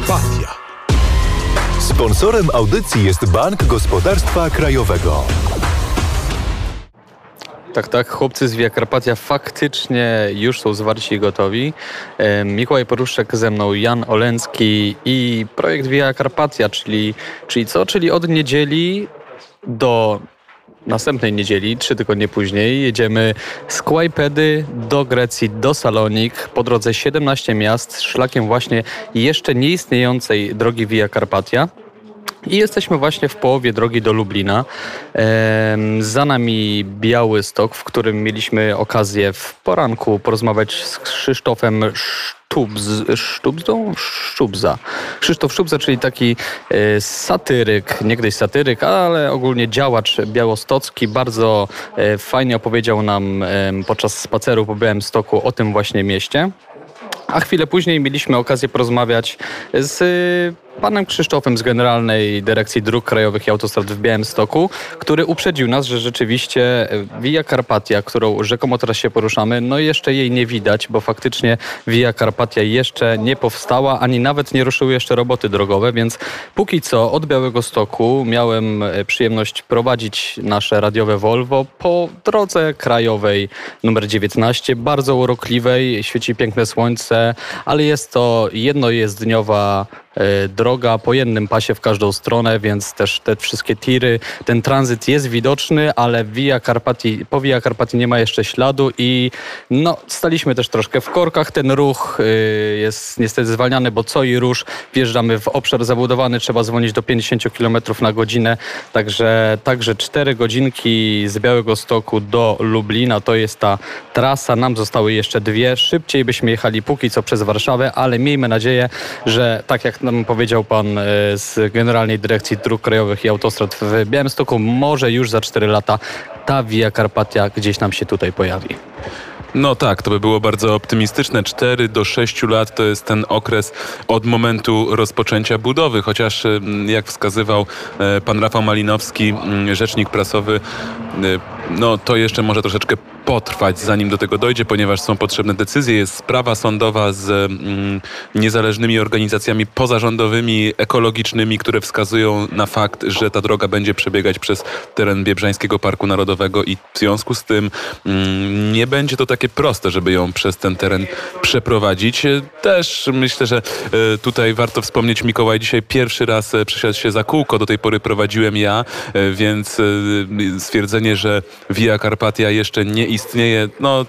Karpatia. Sponsorem audycji jest Bank Gospodarstwa Krajowego. Tak, tak, chłopcy z Via Carpatia faktycznie już są zwarci i gotowi. Mikołaj Poruszek ze mną, Jan Olencki i projekt Via Carpatia, czyli, czyli co? Czyli od niedzieli do następnej niedzieli, trzy tygodnie później, jedziemy z Kłajpedy do Grecji, do Salonik, po drodze 17 miast, szlakiem właśnie jeszcze nieistniejącej drogi Via Carpatia. I jesteśmy właśnie w połowie drogi do Lublina. Za nami Biały Stok, w którym mieliśmy okazję w poranku porozmawiać z Krzysztofem Sztubz, Sztubzą? Sztubza. Krzysztof Sztubza, czyli taki e, satyryk, niegdyś satyryk, ale ogólnie działacz białostocki. Bardzo e, fajnie opowiedział nam podczas spaceru po Białym Stoku o tym właśnie mieście. A chwilę później mieliśmy okazję porozmawiać z panem Krzysztofem z Generalnej Dyrekcji Dróg Krajowych i Autostrad w Białymstoku, który uprzedził nas, że rzeczywiście y, Via Carpatia, którą rzekomo teraz się poruszamy, no jeszcze jej nie widać, bo faktycznie Via Carpatia jeszcze nie powstała, ani nawet nie ruszyły jeszcze roboty drogowe, więc póki co od Białego Stoku miałem y, przyjemność prowadzić nasze radiowe Volvo po drodze krajowej numer 19, bardzo urokliwej, świeci piękne słońce, ale jest to jednojezdniowa e, droga po jednym pasie w każdą stronę, więc też te wszystkie tiry, ten tranzyt jest widoczny, ale Via Carpati, po Via Carpati nie ma jeszcze śladu i no, staliśmy też troszkę w korkach. Ten ruch e, jest niestety zwalniany, bo co i rusz. Wjeżdżamy w obszar zabudowany, trzeba zwolnić do 50 km na godzinę, także, także 4 godzinki z Białego Stoku do Lublina. To jest ta trasa, nam zostały jeszcze dwie, szybciej byśmy jechali póki co przez Warszawę, ale miejmy nadzieję, że tak jak nam powiedział pan e, z Generalnej Dyrekcji Dróg Krajowych i Autostrad w Białymstoku, może już za 4 lata ta Via Carpatia gdzieś nam się tutaj pojawi. No tak, to by było bardzo optymistyczne. 4 do 6 lat to jest ten okres od momentu rozpoczęcia budowy, chociaż mm, jak wskazywał e, pan Rafał Malinowski, mm, rzecznik prasowy, no to jeszcze może troszeczkę potrwać, zanim do tego dojdzie, ponieważ są potrzebne decyzje. Jest sprawa sądowa z mm, niezależnymi organizacjami pozarządowymi, ekologicznymi, które wskazują na fakt, że ta droga będzie przebiegać przez teren Biebrzańskiego Parku Narodowego i w związku z tym mm, nie będzie to takie proste, żeby ją przez ten teren przeprowadzić. Też myślę, że e, tutaj warto wspomnieć, Mikołaj dzisiaj pierwszy raz e, przesiadł się za kółko, do tej pory prowadziłem ja, e, więc e, stwierdzenie, że Via Carpatia jeszcze nie istnieje, no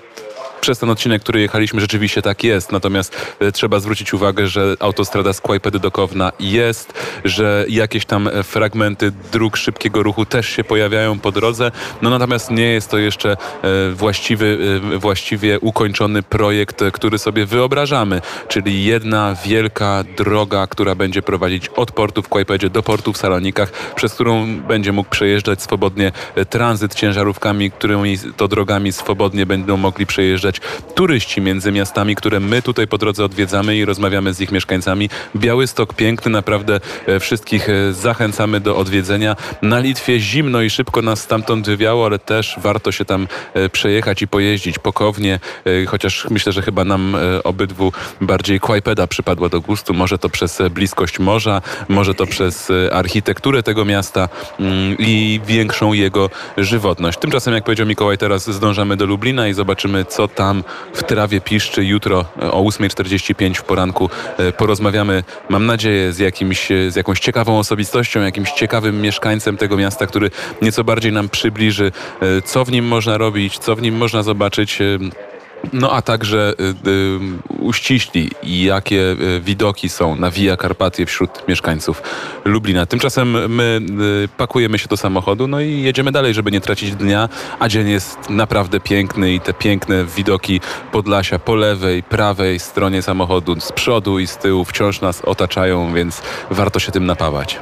przez ten odcinek, który jechaliśmy, rzeczywiście tak jest. Natomiast e, trzeba zwrócić uwagę, że autostrada z Kłajpedy do Kowna jest, że jakieś tam e, fragmenty dróg szybkiego ruchu też się pojawiają po drodze. No natomiast nie jest to jeszcze e, właściwy, właściwie ukończony projekt, który sobie wyobrażamy. Czyli jedna wielka droga, która będzie prowadzić od portu w Kłajpedzie do portu w Salonikach, przez którą będzie mógł przejeżdżać swobodnie tranzyt ciężarówkami, którymi to drogami swobodnie będą mogli przejeżdżać turyści między miastami, które my tutaj po drodze odwiedzamy i rozmawiamy z ich mieszkańcami. Białystok piękny, naprawdę e, wszystkich e, zachęcamy do odwiedzenia. Na Litwie zimno i szybko nas stamtąd wywiało, ale też warto się tam e, przejechać i pojeździć pokownie, chociaż myślę, że chyba nam obydwu bardziej Kłajpeda przypadła do gustu. Może to przez bliskość morza, może to przez architekturę tego miasta mm, i większą jego żywotność. Tymczasem, jak powiedział Mikołaj, teraz zdążamy do Lublina i zobaczymy, co tam w trawie piszczy. Jutro e, o 8.45 w poranku e, porozmawiamy, mam nadzieję, z, jakimś, e, z jakąś ciekawą osobistością, jakimś ciekawym mieszkańcem tego miasta, który nieco bardziej nam przybliży, co w nim można robić, co w nim można zobaczyć. No a także y, y, uściśli, jakie y, widoki są na Via Carpatii wśród mieszkańców Lublina. Tymczasem my y, pakujemy się do samochodu, no i jedziemy dalej, żeby nie tracić dnia, a dzień jest naprawdę piękny i te piękne widoki Podlasia po lewej, prawej stronie samochodu, z przodu i z tyłu wciąż nas otaczają, więc warto się tym napawać.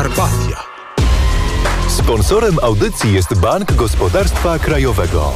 Via Carpatia. Sponsorem audycji jest Bank Gospodarstwa Krajowego.